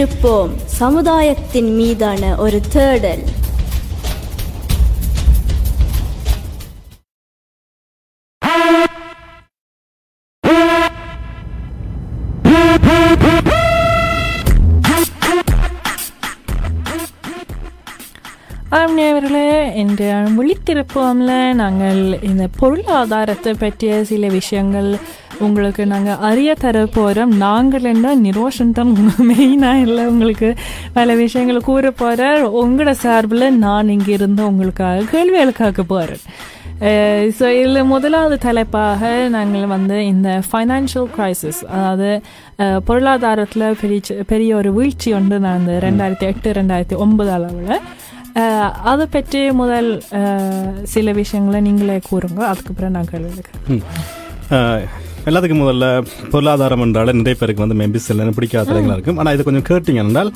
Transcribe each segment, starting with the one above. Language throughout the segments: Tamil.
வைத்திருப்போம் சமுதாயத்தின் மீதான ஒரு தேடல். ஆம் நேயர்களே இந்த விழித்திருப்போம்ல நாங்கள் இந்த பொருளாதாரத்தை பற்றிய சில விஷயங்கள் உங்களுக்கு நாங்கள் அறிய தர போகிறோம் நாங்கள் என்ன நிரோஷன் தான் மெயினாக இல்லை உங்களுக்கு பல விஷயங்களை கூற போகிறார் உங்களோட சார்பில் நான் இங்கே இருந்து உங்களுக்காக கேள்விகள் கேட்க போகிறேன் ஸோ இதில் முதலாவது தலைப்பாக நாங்கள் வந்து இந்த ஃபைனான்ஷியல் கிரைசிஸ் அதாவது பொருளாதாரத்தில் பெரிய பெரிய ஒரு வீழ்ச்சி ஒன்று நான் இந்த ரெண்டாயிரத்தி எட்டு ரெண்டாயிரத்தி ஒன்பது அளவில். அதை பற்றி முதல் சில விஷயங்களை நீங்களே கூறுங்க. அதுக்கப்புறம் நான். ஆஹ், எல்லாத்துக்கும் முதல்ல பொருளாதாரம் என்றால நிறைய பேருக்கு வந்து மேபி சில பிடிக்காத தலைங்களா இருக்கும். ஆனால் இது கொஞ்சம் கேட்டீங்க என்றால்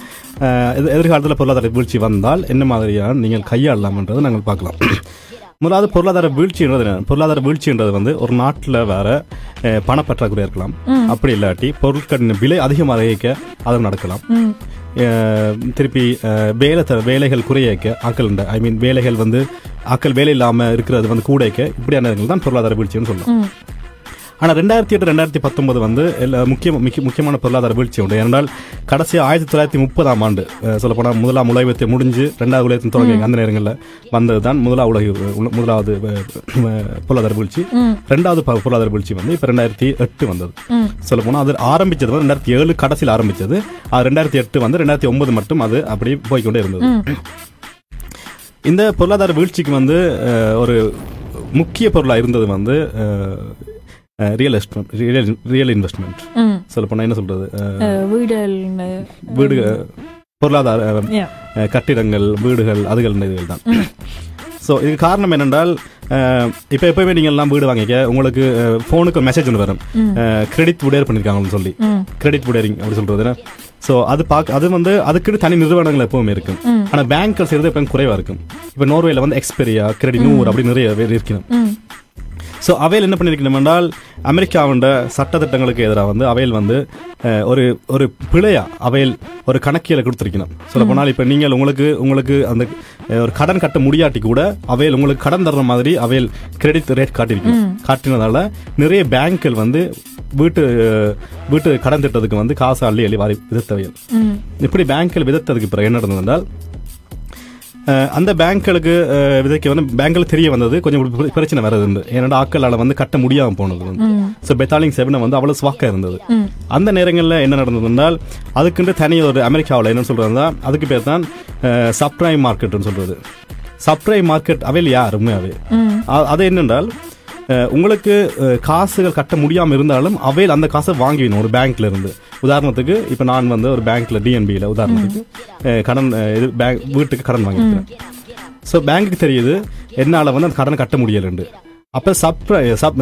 எதிர்காலத்தில் பொருளாதார வீழ்ச்சி வந்தால் என்ன மாதிரியான நீங்கள் கையாளலாம்ன்றதை நாங்கள் பார்க்கலாம். முதலாவது பொருளாதார வீழ்ச்சின்றது என்ன? பொருளாதார வீழ்ச்சின்றது வந்து ஒரு நாட்டில் வேற பணப்பற்றாக்குறை இருக்கலாம். அப்படி இல்லாட்டி பொருட்களின் விலை அதிகமாக இயக்க அது நடக்கலாம். திருப்பி அஹ், வேலை த வேலைகள் குறையக்க ஆக்கள் ஐ மீன் வேலைகள் வந்து ஆக்கள் வேலை இல்லாமல் இருக்கிறது வந்து கூட இயக்க இப்படியான தான் பொருளாதார வீழ்ச்சின்னு சொல்லலாம் ஆனால் ரெண்டாயிரத்தி எட்டு ரெண்டாயிரத்தி பத்தொன்பது வந்து எல்லா முக்கிய முக்கிய முக்கியமான பொருளாதார வீழ்ச்சி உண்டு. ஏனென்றால் கடைசி ஆயிரத்தி தொள்ளாயிரத்தி முப்பதாம் ஆண்டு சொல்லப்போனால் முதலாம் உலகத்தை முடிஞ்சு ரெண்டாவது உலகத்தின் தொடங்கி அந்த நேரங்களில் வந்தது தான் முதலாம் உலக உல- முதலாவது பொருளாதார வீழ்ச்சி. ரெண்டாவது பொருளாதார வீழ்ச்சி வந்து இப்போ ரெண்டாயிரத்தி எட்டு வந்தது. சொல்லப்போனால் அது ஆரம்பிச்சது வந்து ரெண்டாயிரத்தி ஏழு கடைசியில் ஆரம்பிச்சது. அது ரெண்டாயிரத்தி எட்டு வந்து ரெண்டாயிரத்தி ஒன்பது மட்டும் அது அப்படி போய்க்கொண்டே இருந்தது. இந்த பொருளாதார வீழ்ச்சிக்கு வந்து ஒரு முக்கிய பொருளாக இருந்தது வந்து real investment real real investment சொல்ல போனால் என்ன வீடல் வீடு பொருளாதார கட்டிடங்கள் வீடுகள் அதுகள் இதுகள் தான். ஸோ இதுக்கு காரணம் என்னென்றால் இப்போ எப்பவுமே நீங்கள் எல்லாம் வீடு வாங்கிக்க உங்களுக்கு ஃபோனுக்கு மெசேஜ் ஒன்று வரும். கிரெடிட் உடேர் பண்ணியிருக்காங்கன்னு சொல்லி. கிரெடிட் உடேரிங் அப்படி சொல்றது ஸோ அது பார்க்க அது வந்து அதுக்குன்னு தனி நிறுவனங்கள் எப்பவுமே இருக்கும். ஆனால் பேங்க்கள் செய்யறது எப்பவும் குறைவா இருக்கும். இப்போ நோர்வேல வந்து எக்ஸ்பெரியா கிரெடிட் நூறு அப்படி நிறைய பேர் இருக்கணும் ஸோ அவையில் என்ன பண்ணியிருக்கணும் என்றால் அமெரிக்காவின் சட்டத்திட்டங்களுக்கு எதிராக வந்து அவையில் வந்து ஒரு ஒரு பிழையா அவையில் ஒரு கணக்கியலை கொடுத்திருக்கணும் சொல்ல போனால் இப்போ நீங்கள் உங்களுக்கு உங்களுக்கு அந்த ஒரு கடன் கட்ட முடியாட்டி கூட அவையில் உங்களுக்கு கடன் தர்ற மாதிரி அவையில் கிரெடிட் ரேட் காட்டியிருக்கணும் காட்டினதால நிறைய பேங்க்கள் வந்து வீட்டு வீட்டு கடன் திட்டத்துக்கு வந்து காசு அள்ளி அள்ளி வாரி விதத்தவையல் இப்படி பேங்க்கள் விதத்ததுக்கு பிறகு என்ன நடந்தது என்றால் அந்த பேங்க்களுக்கு விதைக்கு வந்து பேங்க்ல தெரிய வந்தது கொஞ்சம் பிர- பிரச்சனை வருது ஏன்னா ஆக்களால வந்து கட்ட முடியாம போனது வந்து ஸோ பெத்தாலிங் செவனை வந்து அவ்வளவு ஸ்வாக்கா இருந்தது. அந்த நேரங்களில் என்ன நடந்தது என்றால் அதுக்குன்னு தனி ஒரு அமெரிக்காவில் என்ன சொல்றதுன்னா அதுக்கு பேர் தான் சப்ரைம் மார்க்கெட்னு சொல்றது. சப்ரைம் மார்க்கெட் அவையில் யார்? உண்மையாவே. அது என்னென்றால் உங்களுக்கு காசுகள் கட்ட முடியாம இருந்தாலும் அவையில் அந்த காசை வாங்கிடணும் ஒரு பேங்க்ல இருந்து உதாரணத்துக்கு இப்ப நான் வந்து ஒரு பேங்க்ல டிஎன்பியில் உதாரணத்துக்கு கடன் இது பேங்க் வீட்டுக்கு கடன் வாங்கியிருக்கிறேன். ஸோ பேங்க்குக்கு தெரியுது என்னால் வந்து அந்த கடனை கட்ட முடியலண்டு அப்போ sub sub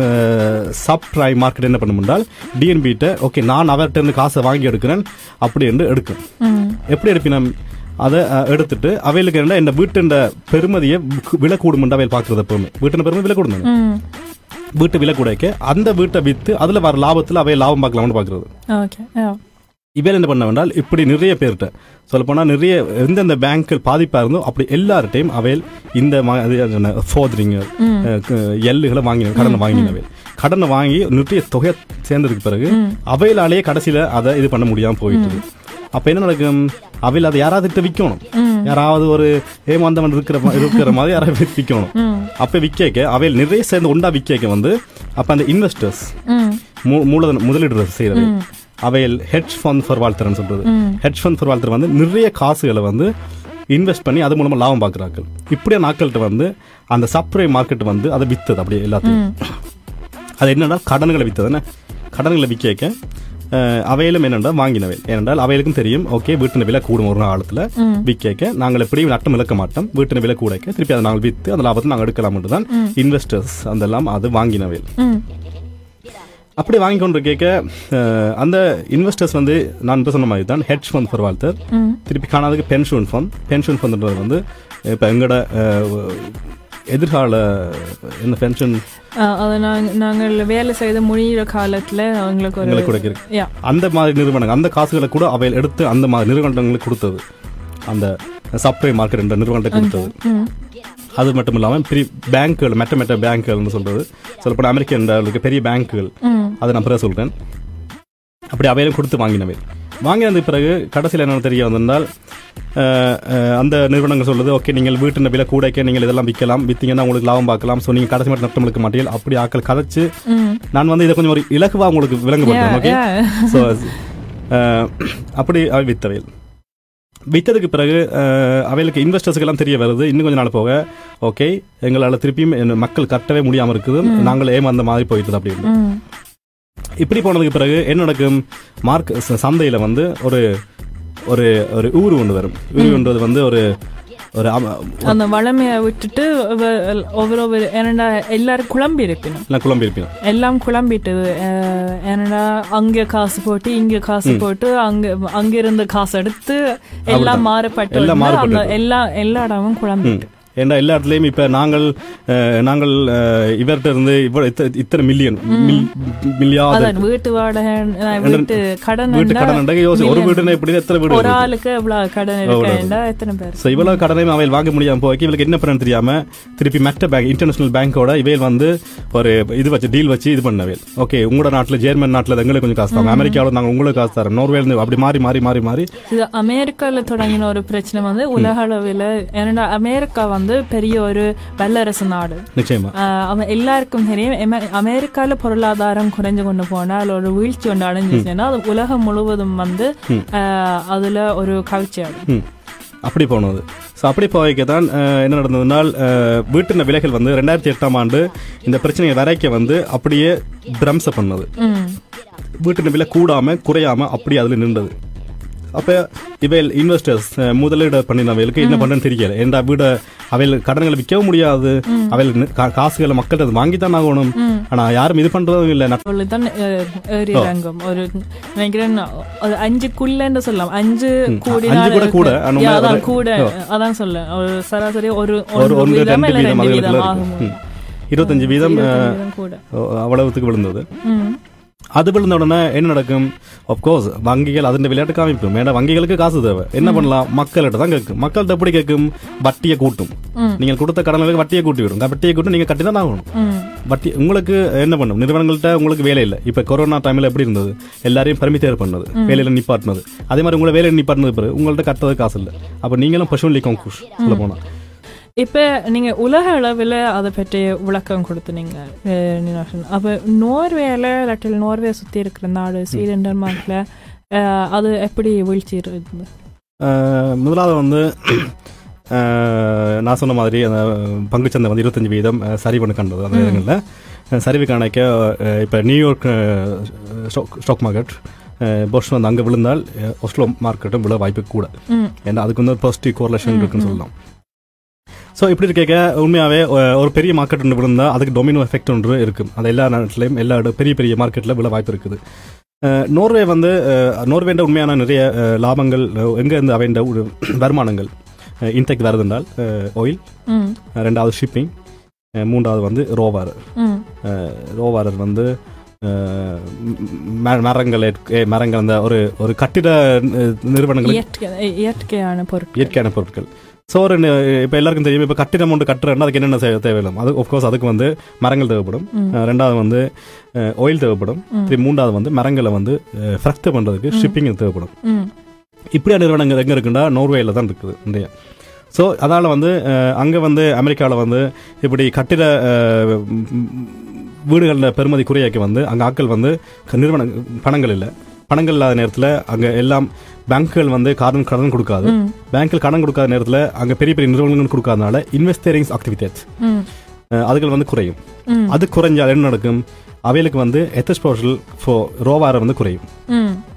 sub prime market என்ன பண்ணுமென்றால் டிஎன்பிட்ட ஓகே நான் அவர்கிட்ட இருந்து காசை வாங்கி எடுக்கிறேன் அப்படி என்று எடுக்கும். எப்படி எடுப்பினம் அதை எடுத்துட்டு அவைகளுக்கு என்ன இந்த வீட்டுன்ற பெருமதியை கு- விலை கூடும் அவையில் பார்க்கறது எப்பவுமே. வீட்டின் பெருமை விலை கூடும் வீட்டு விலை கூடக்க அந்த வீட்டை வித்து அதுல வர லாபத்துல அவைய லாபம் பார்க்கலாம்னு பாக்குறது இவர் என்ன பண்ண வேண்டால் இப்படி நிறைய பேர்கிட்ட சொல்ல போனா நிறைய எந்தெந்த பேங்க்கள் பாதிப்பா இருந்தோ அப்படி எல்லார்ட்டையும் அவையில் இந்த ஃபோதரிங்க எல்லுகளை வாங்கின கடனை வாங்கினவை கடனை வாங்கி நிறைய தொகை சேர்ந்ததுக்கு பிறகு அவையிலாலேயே கடைசியில அதை இது பண்ண முடியாம போயிட்டு அப்ப என்ன நடக்கும்? அவையில் அதை யாராவது விற்கணும் யாராவது ஒரு ஏமாந்தவன் இருக்கிற இருக்கிற மாதிரி யாராவது விற்கணும் அப்ப விற்க அவையில் நிறைய சேர்ந்து உண்டா விற்க வந்து அப்ப அந்த இன்வெஸ்டர்ஸ் மூலதன முதலீடு செய்யறது. அவையில் ஹெட்ஜ் ஃபண்ட் ஃபார் வாழ்த்தர்னு சொல்றது. ஹெட்ஜ் ஃபண்ட் ஃபார் வாழ்த்தர் வந்து நிறைய காசுகளை வந்து இன்வெஸ்ட் பண்ணி அது மூலமா லாபம் பாக்குறாங்க இப்படியே நாட்கள்கிட்ட வந்து அந்த சப்ரை மார்க்கெட் வந்து அதை வித்தது அப்படியே எல்லாத்தையும். அது என்னன்னா கடன்களை வித்தது. என்ன? கடன்களை விற்க அவையிலும் என்னென்றால் வாங்கினவை. ஏனென்றால் அவைகளுக்கும் தெரியும் ஓகே வீட்டின விலை கூடும் ஒரு காலத்தில் விற்க நாங்கள் எப்படி நட்டம் இழக்க மாட்டோம். வீட்டின விலை கூடைக்க திருப்பி அதை நாங்கள் விற்று அந்த லாபத்தை நாங்கள் எடுக்கலாம் தான் இன்வெஸ்டர்ஸ் அதெல்லாம் அது வாங்கினவை. அப்படி வாங்கி கொண்டு கேட்க அந்த இன்வெஸ்டர்ஸ் வந்து நான் இப்போ சொன்ன மாதிரி தான் ஹெட்ஜ் ஃபண்ட் ஃபார் வாழ்த்தர் திருப்பி காணாதுக்கு பென்ஷன் ஃபண்ட் பென்ஷன் ஃபண்ட்ன்றது வந்து இப்போ எங்களோட எதிர்கால என்ன பென்ஷன் அது நாங்க- நாங்கள் வேலை செய்த முடிகிற காலத்துல அவங்களுக்கு ஒரு அந்த மாதிரி நிறுவனங்கள் அந்த காசுகளை கூட அவையில் எடுத்து அந்த மாதிரி நிறுவனங்களுக்கு கொடுத்தது. அந்த சப்ளை மார்க்கெட் என்ற நிறுவனத்தை கொடுத்தது. அது மட்டும் இல்லாமல் பெரிய பேங்க்குகள் மெட்ட மெட்ட பேங்க்குகள்னு சொல்றது. சொல்லப்போனால் அளவுக்கு பெரிய பேங்க்குகள் அதை நான் பிறகு சொல்றேன். அப்படி அவையிலும் கொடுத்து வாங்கினவை. வாங்கினது பிறகு கடைசியில் என்ன தெரிய வந்திருந்தால் அந்த நிறுவனங்கள் சொல்லுது ஓகே நீங்கள் வீட்டின் விலை கூடைக்க நீங்கள் இதெல்லாம் விற்கலாம். வித்தீங்கன்னா உங்களுக்கு லாபம் பார்க்கலாம். ஸோ நீங்கள் கடைசி மட்டும் நட்டம் எடுக்க மாட்டீங்க அப்படி ஆக்கள் கதைச்சு நான் வந்து இதை கொஞ்சம் ஒரு இலகுவா உங்களுக்கு விளங்கப்படுறேன் ஓகே. ஸோ அப்படி அவை வித்தவையில். வித்ததுக்கு பிறகு அவைகளுக்கு இன்வெஸ்டர்ஸ்க்கு எல்லாம் தெரிய வருது. இன்னும் கொஞ்ச நாள் போக ஓகே எங்களால் திருப்பியும் மக்கள் கட்டவே முடியாமல் இருக்குது. நாங்கள் ஏமாந்த மாதிரி போயிட்டு அப்படின்னு. இப்படி போனதுக்கு பிறகு என்ன நடக்கும்? மார்க் சந்தையில வந்து ஒரு ஒரு ஒரு ஊரு ஒன்று வரும். ஊருன்றது வந்து ஒரு ஒரு அந்த வளமையை விட்டுட்டு ஒவ்வொரு- ஒவ்வொரு ஏன்னா எல்லாரும் குழம்பி இருப்பினும். எல்லாம் குழம்பி இருப்பீங்க எல்லாம் குழம்பிட்டது அஹ், ஏன்னா அங்க காசு போட்டு இங்க காசு போட்டு அங்க அங்க இருந்த காசு எடுத்து எல்லாம் மாறுபட்டு எல்லாம். எல்லா எல்லா இடமும் குழம்பிட்டு. ஏன்னா எல்லா இடத்துலயும் இப்ப நாங்கள் நாங்கள் இவர்கிட்ட இருந்து இத்தனை மில்லியன் மில்லியாவது வீட்டு வாடகை வீட்டு கடன் வீட்டு கடன் யோசி ஒரு வீடுனா இப்படி எத்தனை வீடு ஒரு? ஆளுக்கு எவ்வளவு கடன் எத்தனை பேர்? ஸோ இவ்வளவு கடனையும் அவையில் வாங்க முடியாம போய் இவளுக்கு என்ன பண்ணு தெரியாம திருப்பி மெட்ட பேங்க் இன்டர்நேஷனல் பேங்கோட இவையில் வந்து ஒரு இது வச்சு டீல் வச்சு இது பண்ணவேல் ஓகே உங்களோட நாட்டுல ஜெர்மன் நாட்டுல எங்களுக்கு கொஞ்சம் காசு தாங்க அமெரிக்காவில் நாங்கள் உங்களுக்கு காசு தரோம். நோர்வேல இருந்து அப்படி மாறி மாறி மாறி மாறி. இது அமெரிக்கால தொடங்கின ஒரு பிரச்சனை வந்து உலக அளவில் ஏன்னா அமெரிக்கா வந்து பெரிய ஒரு வல்லரசு நாடு. அவன் எல்லாருக்கும் தெரியும். அமெரிக்கால பொருளாதாரம் குறைஞ்சு கொண்டு போனால் ஒரு வீழ்ச்சி ஒன்று அடைஞ்சிச்சுன்னா அது உலகம் முழுவதும் வந்து அதுல ஒரு கவிழ்ச்சி. அப்படி போனது. ஸோ அப்படி போய்க்க தான் என்ன நடந்ததுனால் வீட்டின விலைகள் வந்து ரெண்டாயிரத்தி எட்டாம் ஆண்டு இந்த பிரச்சனையை வரைக்க வந்து அப்படியே பிரம்ச பண்ணது. வீட்டின விலை கூடாம குறையாம அப்படி அதுல நின்றது. அப்ப இவையில் இன்வெஸ்டர்ஸ் முதலீடு பண்ணினவைகளுக்கு என்ன பண்ணன்னு தெரியல. ஏன்டா வீட அவையில் கடன்களை விற்கவும் முடியாது. அவையில் காசுகளை மக்கள்கிட்ட வாங்கி தான் ஆகணும். ஆனா யாரும் இது பண்றதும் இல்லை. தான் இறங்கும் ஒரு நினைக்கிறேன் ஒரு அஞ்சுக்குள்ளன்னு சொல்லலாம். அஞ்சு கூடினால் அஞ்சு கூட கூட, அதான் கூட. அதான் சொல்ல ஒரு சராசரி ஒரு ஒரு ஒன்று ரெண்டு வீதம். இருபத்தஞ்சு வீதம் கூட. அவ்வளவுத்துக்கு விழுந்தது. அது விழுந்த உடனே என்ன நடக்கும்? கோர்ஸ் வங்கிகள் அதன் விளையாட்டு காமிக்கும் ஏன்னா வங்கிகளுக்கு காசு தேவை. என்ன பண்ணலாம்? மக்கள்கிட்ட தான் கேட்கும். மக்கள்கிட்ட எப்படி கேட்கும்? வட்டியை கூட்டும். நீங்கள் கொடுத்த கடன்களுக்கு வட்டியை கூட்டி விடும். வட்டியை கூட்டும் நீங்க கட்டி தான் ஆகணும். வட்டி உங்களுக்கு என்ன பண்ணும்? நிறுவனங்கள்ட்ட உங்களுக்கு வேலை இல்லை. இப்ப கொரோனா டைம்ல எப்படி இருந்தது? எல்லாரையும் பர்மிட்டேர் பண்ணது. வேலையில நிப்பாட்டினது. அதே மாதிரி உங்களை வேலையில நிப்பாட்டினது பிறகு உங்கள்ட்ட கட்டுறது காசு இல்லை. அப்ப நீங்களும் பசுவலி கங்குஷ் சொல்ல போனா. இப்ப நீங்க உலக அளவில் அதை பற்றி விளக்கம் கொடுத்துனீங்க அப்ப நோர்வேல இல்லாட்டில் நோர்வே சுத்தி இருக்கிற நாடு ஸ்வீடன் டென்மார்க்ல அஹ், அது எப்படி வீழ்ச்சி இருந்தது முதலாவது வந்து நான் சொன்ன மாதிரி அந்த பங்குச்சந்தை வந்து இருபத்தஞ்சு வீதம் சரிவுன்னு கண்டது. அந்த இடங்களில் சரிவு காணிக்க இப்போ நியூயார்க் ஸ்டாக் மார்க்கெட் பொர்ஷ் வந்து அங்கே விழுந்தால் ஒஸ்லோ மார்க்கெட்டும் விழ வாய்ப்பு கூட. ஏன்னா அதுக்கு வந்து பாசிட்டிவ் கோரிலேஷன் இருக்குன்னு சொல்லலாம். ஸோ இப்படி இருக்க உண்மையாகவே ஒரு பெரிய மார்க்கெட் ஒன்று விழுந்தா அதுக்கு டொமினோ எஃபெக்ட் ஒன்று இருக்கும் அது எல்லா நாட்டிலையும் எல்லா பெரிய பெரிய மார்க்கெட்டில் விழ வாய்ப்பு இருக்குது. நோர்வே வந்து நோர்வேண்ட உண்மையான நிறைய லாபங்கள் எங்க இருந்து அவைண்ட ஒரு வருமானங்கள் இன்டெக்ட் வருதுன்றால் ஆயில் ரெண்டாவது ஷிப்பிங் மூன்றாவது வந்து ரோவார். ரோவாரர் வந்து மரங்கள் மரங்கள் அந்த ஒரு ஒரு கட்டிட இயற்கை இயற்கையான பொருட்கள். இயற்கையான பொருட்கள். ஸோ ஒரு இப்போ எல்லாருக்கும் தெரியும். இப்போ கட்டிடம் ஒன்று கட்டுறேன்னா அதுக்கு என்னென்ன செ- தேவையில்லை அது ஆஃப்கோர்ஸ் அதுக்கு வந்து மரங்கள் தேவைப்படும். ரெண்டாவது வந்து ஆயில் தேவைப்படும். மூன்றாவது வந்து மரங்களை வந்து ஃப்ரக்ட் பண்ணுறதுக்கு ஷிப்பிங் தேவைப்படும். ம். இப்படியா நிறுவனங்கள் எங்கே இருக்குன்னா நோர்வேயில் தான் இருக்குது இந்தியா. ஸோ அதனால் வந்து அங்கே வந்து அமெரிக்காவில் வந்து இப்படி கட்டிட வீடுகளில் பெருமதி குறையாக்கி வந்து அங்கே ஆட்கள் வந்து நிறுவன பணங்கள் இல்லை. பணங்கள் இல்லாத நேரத்தில் அங்கே எல்லாம் பேங்க்குகள் வந்து கடன் கடன் கொடுக்காது. பேங்க்கில் கடன் கொடுக்காத நேரத்தில் அங்கே பெரிய பெரிய நிறுவனங்கள் கொடுக்காதனால இன்வெஸ்டரிங்ஸ் ஆக்டிவிட்டேஸ் ம். அதுகள் வந்து குறையும். அது குறைஞ்சால் என்ன நடக்கும்? அவைகளுக்கு வந்து எத்தஸ்போஷல் ஃபோ ரோவாரம் வந்து குறையும்.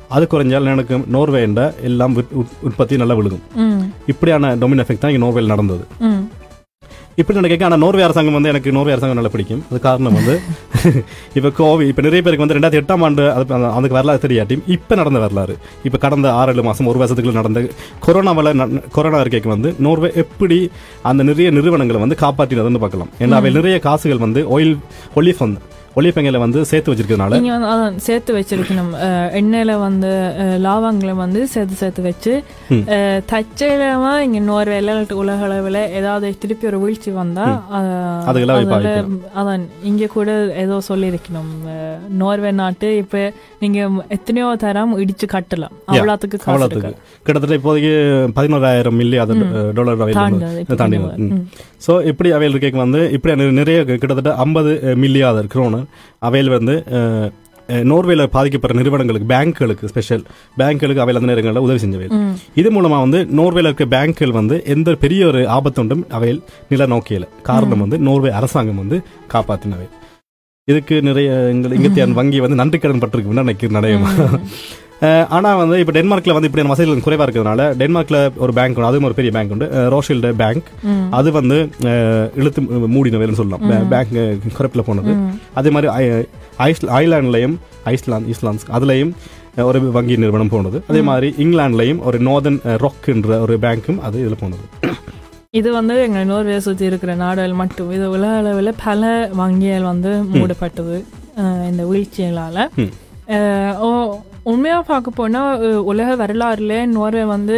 அது குறைஞ்சால் எனக்கு நோர்வேண்ட எல்லாம் உற்- உற்- உற்பத்தி நல்லா விழுகும். இப்படியான டொமின் எஃபெக்ட் தான் இங்கே நோர்வேல நடந்தது. இப்படி நடக்க ஆனால் நோர்வே அரசாங்கம் வந்து எனக்கு நோர்வே அரசாங்கம் நல்லா பிடிக்கும். அது காரணம் வந்து இப்போ கோவி இப்போ நிறைய பேருக்கு வந்து ரெண்டாயிரத்தி எட்டாம் ஆண்டு அது அதுக்கு வரலாறு தெரியாட்டியும் இப்போ நடந்த வரலாறு. இப்போ கடந்த ஆறு ஏழு மாதம் ஒரு வருஷத்துக்குள்ள நடந்த கொரோனாவில் கொரோனா இருக்கைக்கு வந்து நோர்வே எப்படி அந்த நிறைய நிறுவனங்களை வந்து காப்பாற்றினதுன்னு பார்க்கலாம். ஏன்னா அவை நிறைய காசுகள் வந்து ஆயில் ஒலிஃப் வந்து ஒலிஃபெங்கையில் வந்து சேர்த்து வச்சிருக்கிறதுனால? நீங்க வந்து அதான் சேர்த்து வச்சிருக்கணும். எண்ணெயில வந்து லாவங்களை வந்து சேர்த்து சேர்த்து வச்சு ம். அஹ், தற்செயலமா இங்க நோர்வேல உலக அளவுல ஏதாவது திருப்பி ஒரு வீழ்ச்சி வந்தா அஹ், அதுக்கெல்லாம் அதுல, வாய்ப்பு. அதான் இங்க கூட ஏதோ சொல்லியிருக்கணும். அஹ், நோர்வே நாட்டு இப்ப நீங்க எத்தனையோ தரம் இடிச்சு கட்டலாம். அவ்வளோத்துக்கு அவ்வளோத்துக்கு. கிட்டத்தட்ட இப்போதைக்கு பதினோராயிரம் மில்லி அது டாலர் தாண்டது இப்ப தாண்டி இந்த மாதிரி. ம். ஸோ இப்படி அவையில் இருக்க வந்து இப்படி நிறைய கிட்டத்தட்ட ஐம்பது மில்லியாதர் குரோனர் அவையில் வந்து நோர்வேல பாதிக்கப்படுற நிறுவனங்களுக்கு பேங்க்குகளுக்கு ஸ்பெஷல் பேங்க்குகளுக்கு அவையில் அந்த நேரங்களில் உதவி செஞ்சவை. இது மூலமா வந்து நோர்வேல இருக்க பேங்க்குகள் வந்து எந்த பெரிய ஒரு ஆபத்துண்டும் அவையில் நில நோக்கியல காரணம் வந்து நோர்வே அரசாங்கம் வந்து காப்பாத்தினவை. இதுக்கு நிறைய எங்கள் இங்கத்தியான் வங்கி வந்து நன்றி கடன் பட்டிருக்கு நினைக்கிறேன் நடையும்? அஹ் ஆனா வந்து இப்போ டென்மார்க்ல வந்து இப்படி வசதிகள் குறைவா இருக்கிறதுனால டென்மார்க்ல ஒரு பேங்க் உண்டு. அதுவும் ஒரு பெரிய பேங்க் உண்டு. Rothschild bank. அது வந்து இழுத்து மூடினவைன்னு சொல்லலாம். பேங்க் குறைப்பில் போனது. அதே மாதிரி ஐ- ஐஸ்ல- ஐலாண்ட்லயும் ஐஸ்லாந்து இஸ்லாந்து அதுலயும் ஒரு வங்கி நிறுவனம் போனது. அதே மாதிரி இங்கிலாந்துலயும் ஒரு நார்தன் ராக்ன்ற ஒரு பேங்க்கும் அது இதுல போனது. இது வந்து எங்க நோர்வே சுற்றி இருக்கிற நாடுகள் மட்டும். இது உலக அளவில் பல வங்கிகள் வந்து மூடப்பட்டது இந்த வீழ்ச்சிகளால. ம். அஹ், ஓ- உண்மையா பார்க்க போனா அஹ், உலக வரலாறுல நோர்வே வந்து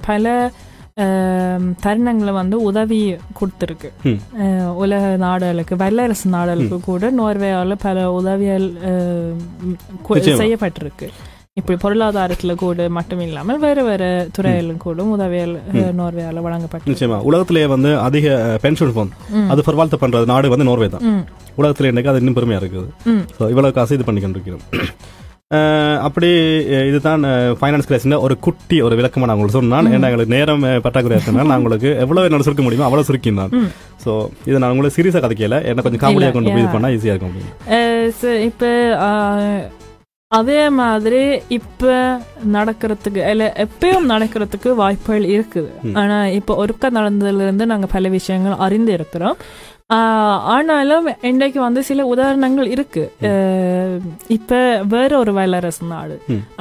பல தருணங்களை வந்து உதவி கொடுத்துருக்கு. உலக நாடுகளுக்கு வல்லரசு நாடுகளுக்கு கூட நோர்வேயால பல உதவிகள். செய்யப்பட்டிருக்கு. இப்படி பொருளாதாரத்துல கூட மட்டும் இல்லாமல் வேற வேற துறைகளிலும் கூட அஹ், நோர்வேயால வழங்கப்பட்டிருக்கு. நிச்சயமா. உலகத்திலேயே வந்து அதிக பென்ஷன் ஃபண்ட் அது பர்வால்த்த பண்ற நாடு வந்து நோர்வே தான். உலகத்துல இன்னைக்கு அது இன்னும் பெருமையா இருக்குது. இவ்வளவு காசு இது பண்ணி கொண்டிருக்கிறோம் அஹ் அப்படி இதுதான் ஃபைனான்ஸ் கிளாஸ்ல ஒரு குட்டி ஒரு விளக்கமா நான் உங்களுக்கு சொன்னான். ஏன்னா எங்களுக்கு நேரம் பற்றாக்குறை இருக்கனால நான் உங்களுக்கு எவ்வளவு என்ன சுருக்க முடியுமோ அவ்வளவு சுருக்கி நான். ம். ஸோ இது நான் உங்களுக்கு சீரியஸா கதைக்கல. என்ன கொஞ்சம் காமெடியா இல்ல, கொண்டு போய் இது yeah. பண்ணா ஈஸியா இருக்கும். ச- இப்ப அதே மாதிரி இப்ப நடக்கிறதுக்கு இல்ல எப்பயும் நடக்கிறதுக்கு வாய்ப்புகள் இருக்குது. ஆனா இப்ப ஒருக்க நடந்ததுல இருந்து நாங்க பல விஷயங்கள் அறிந்து இருக்கிறோம். ஆனாலும் இன்றைக்கு வந்து சில உதாரணங்கள் இருக்கு. இப்ப வேற ஒரு வல்லரசு நாடு.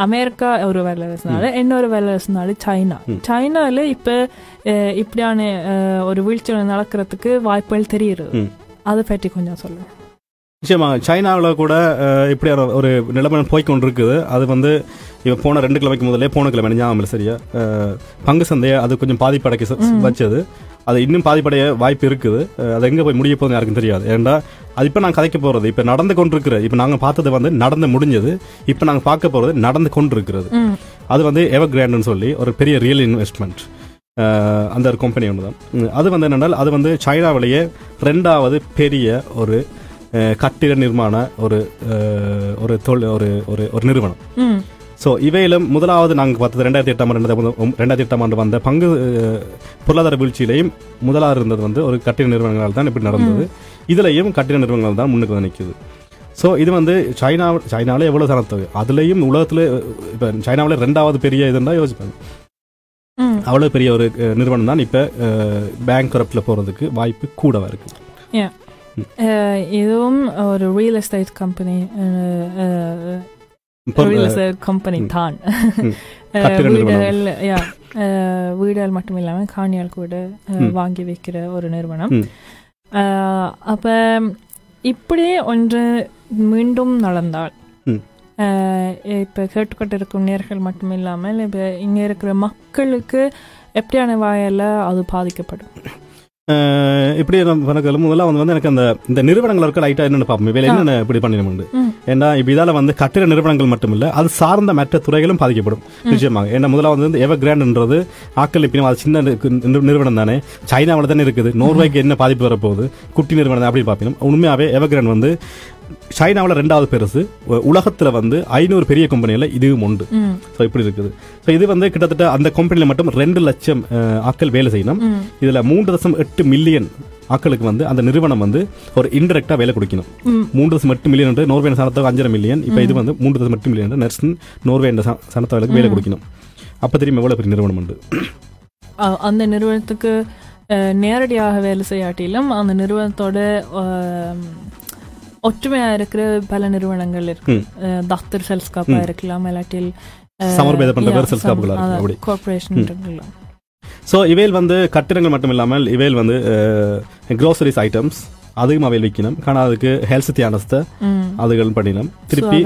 அமெரிக்கா ஒரு வல்லரசு நாடு இன்னொரு வல்லரசு நாடு சைனா. சைனால இப்ப இப்படியான ஒரு வீழ்ச்சி நடக்கிறதுக்கு வாய்ப்புகள் தெரியுது. அதை பற்றி கொஞ்சம் சொல்லுங்க. நிச்சயமா சைனாவில் கூட அஹ், இப்படியான ஒரு நிலைமை போய் கொண்டிருக்குது. அது வந்து இப்போ போன ரெண்டு கிழமைக்கு முதல்ல போன கிழமை ஞாபகம் இல்லை சரியா? பங்கு சந்தையை அது கொஞ்சம் பாதிப்படைக்க வச்சது. அது இன்னும் பாதிப்படைய வாய்ப்பு இருக்குது. அது எங்கே போய் முடிய போகுதுன்னு யாருக்கும் தெரியாது. ஏன்டா அது இப்போ நான் கதைக்க போகிறது இப்போ நடந்து கொண்டிருக்கிற இப்போ நாங்கள் பார்த்தது வந்து நடந்து முடிஞ்சது. இப்போ நாங்கள் பார்க்க போகிறது நடந்து கொண்டிருக்கிறது. அது வந்து எவர் கிராண்ட்னு சொல்லி ஒரு பெரிய ரியல் இன்வெஸ்ட்மெண்ட் அந்த ஒரு கம்பெனி ஒன்று தான் அது வந்து என்னென்னால் அது வந்து சைனாவிலேயே ரெண்டாவது பெரிய ஒரு கட்டிட நிர்மாண ஒரு ஒரு தொழில் ஒரு ஒரு ஒரு நிறுவனம் ஸோ இவையிலும் முதலாவது நாங்கள் பார்த்தது ரெண்டாயிரத்தி எட்டாம் ஆண்டு ரெண்டாயிரத்தி ரெண்டாயிரத்தி எட்டாம் ஆண்டு வந்த பங்கு பொருளாதார வீழ்ச்சியிலையும் முதலாக இருந்தது வந்து ஒரு கட்டிட நிறுவனங்களால் தான் இப்படி நடந்தது இதுலையும் கட்டிட நிறுவனங்கள் தான் முன்னுக்கு நிற்குது ஸோ இது வந்து சைனா சைனாவில் எவ்வளோ சனத்தொகை அதுலேயும் உலகத்தில் இப்போ சைனாவில் ரெண்டாவது பெரிய இதுன்னா யோசிப்பாங்க அவ்வளோ பெரிய ஒரு நிறுவனம் தான் இப்போ பேங்க் கரப்டில் போகிறதுக்கு வாய்ப்பு கூடவா இருக்குது இதுவும் ஒரு real estate company real estate company தான். வீடுகள் யா அஹ் வீடுகள் மட்டும் இல்லாமல் காணியால் கூட அஹ், ம். வாங்கி வைக்கிற ஒரு நிறுவனம் ம். அஹ், அப்ப இப்படி ஒன்று மீண்டும் நடந்தால். அஹ், இப்ப கேட்டுக்கொண்டிருக்கும் நேர்கள் மட்டும் இல்லாமல் இப்ப இங்க இருக்கிற மக்களுக்கு எப்படியான வாயில அது பாதிக்கப்படும் இப்படி கணக்கு முதல்ல வந்து வந்து எனக்கு அந்த இந்த நிறுவனங்கள் இருக்க லைட்டாக என்னென்னு பார்ப்போம். இவையில் என்னென்ன இப்படி பண்ணிடணும் ம். ஏன்னா இப்போ இதால வந்து கட்டிட நிறுவனங்கள் மட்டும் இல்ல அது சார்ந்த மற்ற துறைகளும் பாதிக்கப்படும். நிச்சயமாக. ஏன்னா முதல்ல வந்து எவர் கிராண்ட்ன்றது ஆக்கள் இப்போ அது சின்ன நிறு- நிறு- நிறுவனம் தானே. சைனாவில் தானே இருக்குது. நோர்வேக்கு என்ன பாதிப்பு வரப்போகுது? குட்டி நிறுவனம் அப்படி பார்ப்போம். உண்மையாவே எவர் கிராண்ட் வந்து சைனாவில் ரெண்டாவது பெருசு. உலகத்துல வந்து ஐநூறு பெரிய கம்பெனியில் இதுவும் உண்டு. ஸோ இப்படி இருக்குது. ஸோ இது வந்து கிட்டத்தட்ட அந்த கம்பெனியில் மட்டும் ரெண்டு லட்சம் அஹ், ஆட்கள் வேலை செய்யணும். இதுல மூன்று தசம் எட்டு மில்லியன் ஆட்களுக்கு வந்து அந்த நிறுவனம் வந்து ஒரு இன்டெரக்டா வேலை கொடுக்கணும். மூன்று தசம் எட்டு மில்லியன் என்று நோர்வே சனத்தவங்க அஞ்சரை மில்லியன் இப்போ இது வந்து மூன்று தசம் எட்டு மில்லியன் நர்சன் நோர்வே சனத்தவர்களுக்கு வேலை கொடுக்கணும். அப்ப தெரியும் எவ்வளவு பெரிய நிறுவனம் உண்டு? அந்த நிறுவனத்துக்கு நேரடியாக வேலை செய்யாட்டிலும் அந்த நிறுவனத்தோட அஹ், ஒற்றுமையா இருக்கிற பல நிறுவனங்கள் இருக்கு. தத்தர் செல்ஸ்காப்பா இருக்கலாம் இல்லாட்டில் சமர்பேத பண்ற வேறு செல்ஸ்காப்புகளா இருக்கு, அப்படி. கார்பரேஷன் இருக்கலாம் ஸோ இவையில் வந்து கட்டிடங்கள் மட்டும் இல்லாமல் இவையில் வந்து க்ரோசரிஸ் ஐட்டம்ஸ் அதுவும் அவையில் விற்கணும் ஆனால் அதுக்கு ஹெல்த் தியானஸ்த. அதுகள் பண்ணினோம். திருப்பி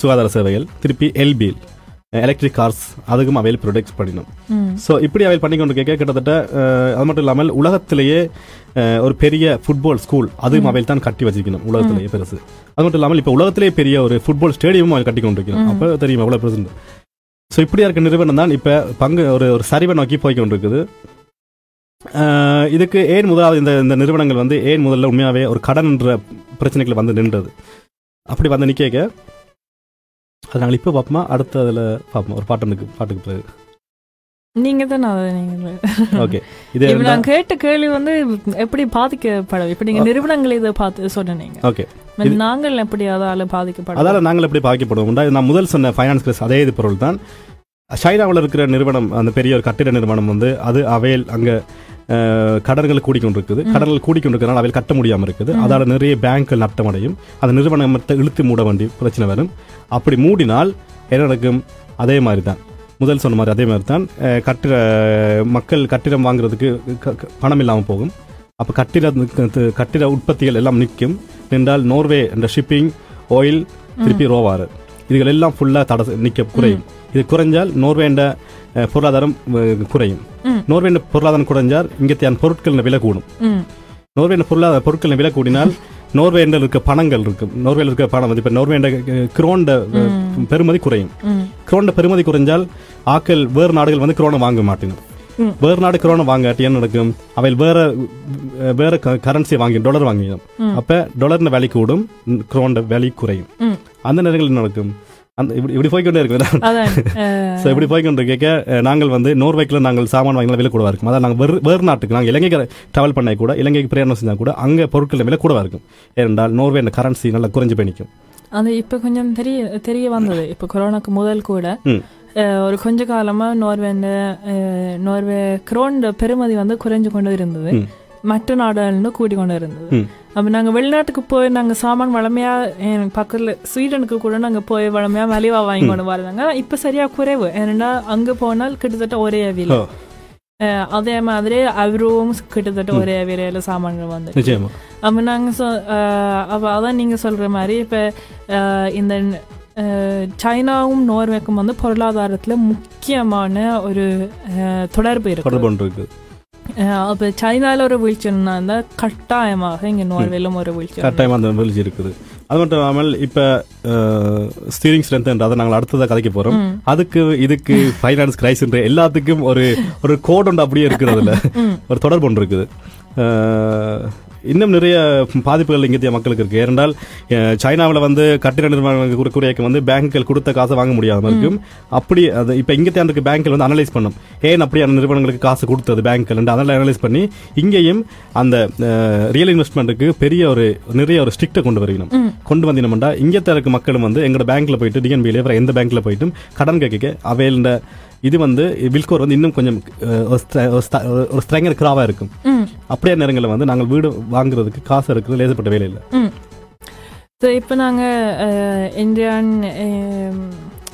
சுகாதார சேவைகள். திருப்பி எல்பில் எலக்ட்ரிக் கார்ஸ் அதுக்கும் அவையில் ப்ரொடக்ட்ஸ் பண்ணினோம். ஸோ இப்படி அவையில் பண்ணி கொண்டு கேட்க கிட்டத்தட்ட அது மட்டும் இல்லாமல் உலகத்திலேயே ஒரு பெரிய ஃபுட்பால் ஸ்கூல் அதுவும் அவையில் தான் கட்டி வச்சிருக்கணும் உலகத்திலேயே பெருசு. அது மட்டும் இல்லாமல் இப்போ உலகத்திலேயே பெரிய ஒரு ஃபுட்பால் ஸ்டேடியமும் கட்டி கொண்டு வைக்கணும் அப்போ தெரியும் எவ்வளோ பெருசு ஸோ இப்படியா இருக்க நிறுவனம் தான் இப்போ பங்கு ஒரு ஒரு சரிவை நோக்கி போய் கொண்டிருக்குது. இதுக்கு ஏன் முதலாவது இந்த இந்த நிறுவனங்கள் வந்து ஏன் முதல்ல உண்மையாகவே ஒரு கடன் என்ற பிரச்சனைகள் வந்து நின்றது? அப்படி வந்து நிற்க அது நாங்கள் இப்போ பார்ப்போமா அடுத்த அதில் பார்ப்போம் ஒரு பாட்டுக்கு பாட்டுக்கு பிறகு. நீங்க தான் அதை நீங்க ஓகே. இது நான் கேட்ட கேள்வி வந்து எப்படி பாதிக்கப்படும் இப்ப நீங்க நிறுவனங்கள் இதை பார்த்து சொன்னீங்க ஓகே. நாங்கள் எப்படி அதால பாதிக்கப்படும் அதால நாங்கள் எப்படி பாதிக்கப்படுவோம்? நான் முதல் சொன்ன ஃபைனான்ஸ் கிரஸ் அதே இது பொருள் தான். சைனாவில் இருக்கிற நிறுவனம் அந்த பெரிய ஒரு கட்டிட நிறுவனம் வந்து அது அவையில் அங்க கடன்கள் கூடிக்கொண்டிருக்குது. கடன்கள் கூடிக்கொண்டிருக்கிறனால அவையில் கட்ட முடியாம இருக்குது. அதால நிறைய பேங்க்கள் நட்டமடையும் அந்த நிறுவனத்தை இழுத்து மூட வேண்டிய பிரச்சனை வரும். அப்படி மூடினால் என்ன நடக்கும்? அதே மாதிரி தான். முதல் சொன்ன மாதிரி அதே மாதிரி தான் கட்டிட மக்கள் கட்டிடம் வாங்குறதுக்கு பணம் இல்லாமல் போகும். அப்போ கட்டிட கட்டிட உற்பத்திகள் எல்லாம் நிற்கும். நின்றால் நோர்வே என்ற ஷிப்பிங் ஆயில் திருப்பி ரோவாறு. இதுகள் எல்லாம் ஃபுல்லாக தட நிற்க குறையும். இது குறைஞ்சால் நோர்வேண்ட அஹ், பொருளாதாரம் குறையும். நோர்வேண்ட பொருளாதாரம் குறைஞ்சால் இங்கத்தையான பொருட்களின் விலை கூடும். நோர்வேண்ட பொருளாதார பொருட்களின் விலை கூடினால் நோர்வேண்டில் இருக்க பணங்கள் இருக்கும். நோர்வேல இருக்க பணம் வந்து இப்போ நோர்வேண்ட குரோண்ட பெருமதி குறையும். குரோண்ட பெருமதி குறைஞ்சால் ஆக்கள் வேறு நாடுகள் வந்து குரோனை வாங்க மாட்டினும். வேறு நாடு குரோனை வாங்காட்டி என்ன நடக்கும்? அவையில் வேற வேற கரன்சி வாங்கி டாலர் வாங்கிடும் அப்ப டாலர்ன வேலை கூடும் குரோண்ட வேலை குறையும். அந்த நேரங்களில் என்ன நடக்கும்? அந்த இப்படி இப்படி போய்க்கொண்டே இருக்கும் ஸோ இப்படி போய்க்கொண்டு கேட்க நாங்கள் வந்து நோர்வேக்கில் நாங்கள் சாமான் வாங்கினா விலை கூடவா இருக்கும். அதாவது நாங்கள் வேறு வேறு நாட்டுக்கு நாங்கள் இலங்கைக்கு ட்ராவல் பண்ண கூட இலங்கைக்கு பிரயாணம் செஞ்சால் கூட அங்கே பொருட்கள் விலை கூடவா இருக்கும். ஏனென்றால் நோர்வே கரன்சி நல்லா குறைஞ்சு போய் அது இப்ப கொஞ்சம் தெரிய தெரிய வந்தது. இப்ப கொரோனாக்கு முதல் கூட ஒரு கொஞ்ச காலமா நோர்வேண்ட அஹ், நோர்வே குரோண்ட பெருமதி வந்து குறைஞ்சு கொண்டு இருந்தது. மற்ற நாடுகள்னு கூடி கொண்டு இருந்தது. அப்ப நாங்க வெளிநாட்டுக்கு போய் நாங்க சாமான் வளமையா எனக்கு பக்கத்துல ஸ்வீடனுக்கு கூட நாங்க போய் வளமையா மலிவா வாங்கி கொண்டு வராங்க இப்ப சரியா குறைவு. ஏன்னா அங்க போனால் கிட்டத்தட்ட ஒரே விலை. அதே மாதிரி அவரும் கிட்டத்தட்ட ஒரே விலையில சாமான்கள் வந்து. அப்போ நாங்கள் அஹ் அப்ப அதான் நீங்கள் சொல்கிற மாதிரி இப்போ இந்த சைனாவும் நோர்வேக்கும் வந்து பொருளாதாரத்தில் முக்கியமான ஒரு தொடர்பு இருக்கு. தொடர்பு இருக்குது அப்போ சைனால ஒரு வீழ்ச்சி இருந்தால் கட்டாயமாக இங்கே நோர்வேலும் ஒரு வீழ்ச்சி. கட்டாயமாக அந்த வெளிச்சி இருக்குது அது மட்டும் இல்லாமல் இப்போ ஸ்டீரிங் ஸ்ட்ரென்த் அதை நாங்கள் அடுத்ததாக கதைக்க போகிறோம் அதுக்கு இதுக்கு ஃபைனான்ஸ் கிரைஸ்ன்ற எல்லாத்துக்கும் ஒரு ஒரு கோட் ஒன்று அப்படியே இருக்குது அதில் ஒரு தொடர்பு ஒன்று இருக்குது இன்னும் நிறைய பாதிப்புகள் இங்கத்திய மக்களுக்கு இருக்கு. ஏனென்றால் சைனாவில் வந்து கட்டிட நிறுவனங்களுக்கு குறைக்க வந்து பேங்குகள் கொடுத்த காசை வாங்க முடியாம இருக்கும். அப்படி அது இப்போ இங்கத்தியான் இருக்க பேங்கில் வந்து அனலைஸ் பண்ணும். ஏன் அப்படி அந்த நிறுவனங்களுக்கு காசு கொடுத்தது பேங்க்கள் அதெல்லாம் அனலைஸ் பண்ணி இங்கேயும் அந்த ரியல் இன்வெஸ்ட்மெண்ட்டுக்கு பெரிய ஒரு நிறைய ஒரு ஸ்ட்ரிக்ட்டை கொண்டு வருகிறோம். கொண்டு வந்தீங்கன்னா இங்கத்த இருக்க மக்களும் வந்து எங்களோட பேங்க்ல போயிட்டு டிஎன்பியில எந்த பேங்க்ல போயிட்டும் கடன் கேட்க அவையில இது வந்து வில்கோர் வந்து இன்னும் கொஞ்சம் ஒரு ஸ்ட்ர- ஒரு ஸ்ட- ஒரு ஸ்ட்ரெங்கர் கிராவா இருக்கும். அப்படியே நேரங்களில் வந்து நாங்கள் வீடு வாங்குறதுக்கு காசு இருக்கிறது லேசப்பட்ட வேலை இல்லை. ஸோ இப்போ நாங்கள் இந்தியான்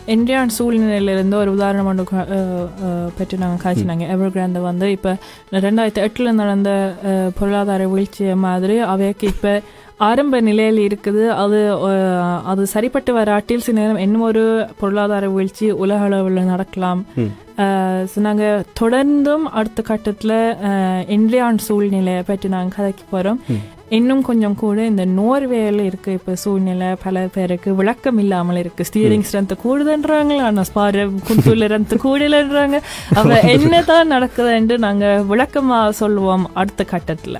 இந்தியான் சூழ்நிலையிலேருந்து ஒரு உதாரணம் ஒன்று பற்றி நாங்கள் காய்ச்சினாங்க எவர் கிராந்த வந்து இப்போ ரெண்டாயிரத்தி எட்டில் நடந்த பொருளாதார வீழ்ச்சி மாதிரி அவைக்கு இப்போ ஆரம்ப நிலையில் இருக்குது. அது அது சரிப்பட்டு வராட்டில் சில நேரம் இன்னும் ஒரு பொருளாதார வீழ்ச்சி உலக அளவில் நடக்கலாம். நாங்கள் தொடர்ந்தும் அடுத்த கட்டத்தில் இந்தியான் சூழ்நிலையை பற்றி நாங்கள் கதைக்க போகிறோம் இன்னும் கொஞ்சம் கூட இந்த நோர்வேல இருக்க இப்ப சூழ்நிலை பல பேருக்கு விளக்கம் இல்லாமல் இருக்கு. ஸ்டீரிங் ஸ்ட்ரென்த் கூடுதுன்றாங்க ஆனா ஸ்பார குந்துலரந்து கூடலன்றாங்க. அவ என்னதான் நடக்குதுன்னு நாங்க விளக்கமா சொல்லுவோம் அடுத்த கட்டத்துல.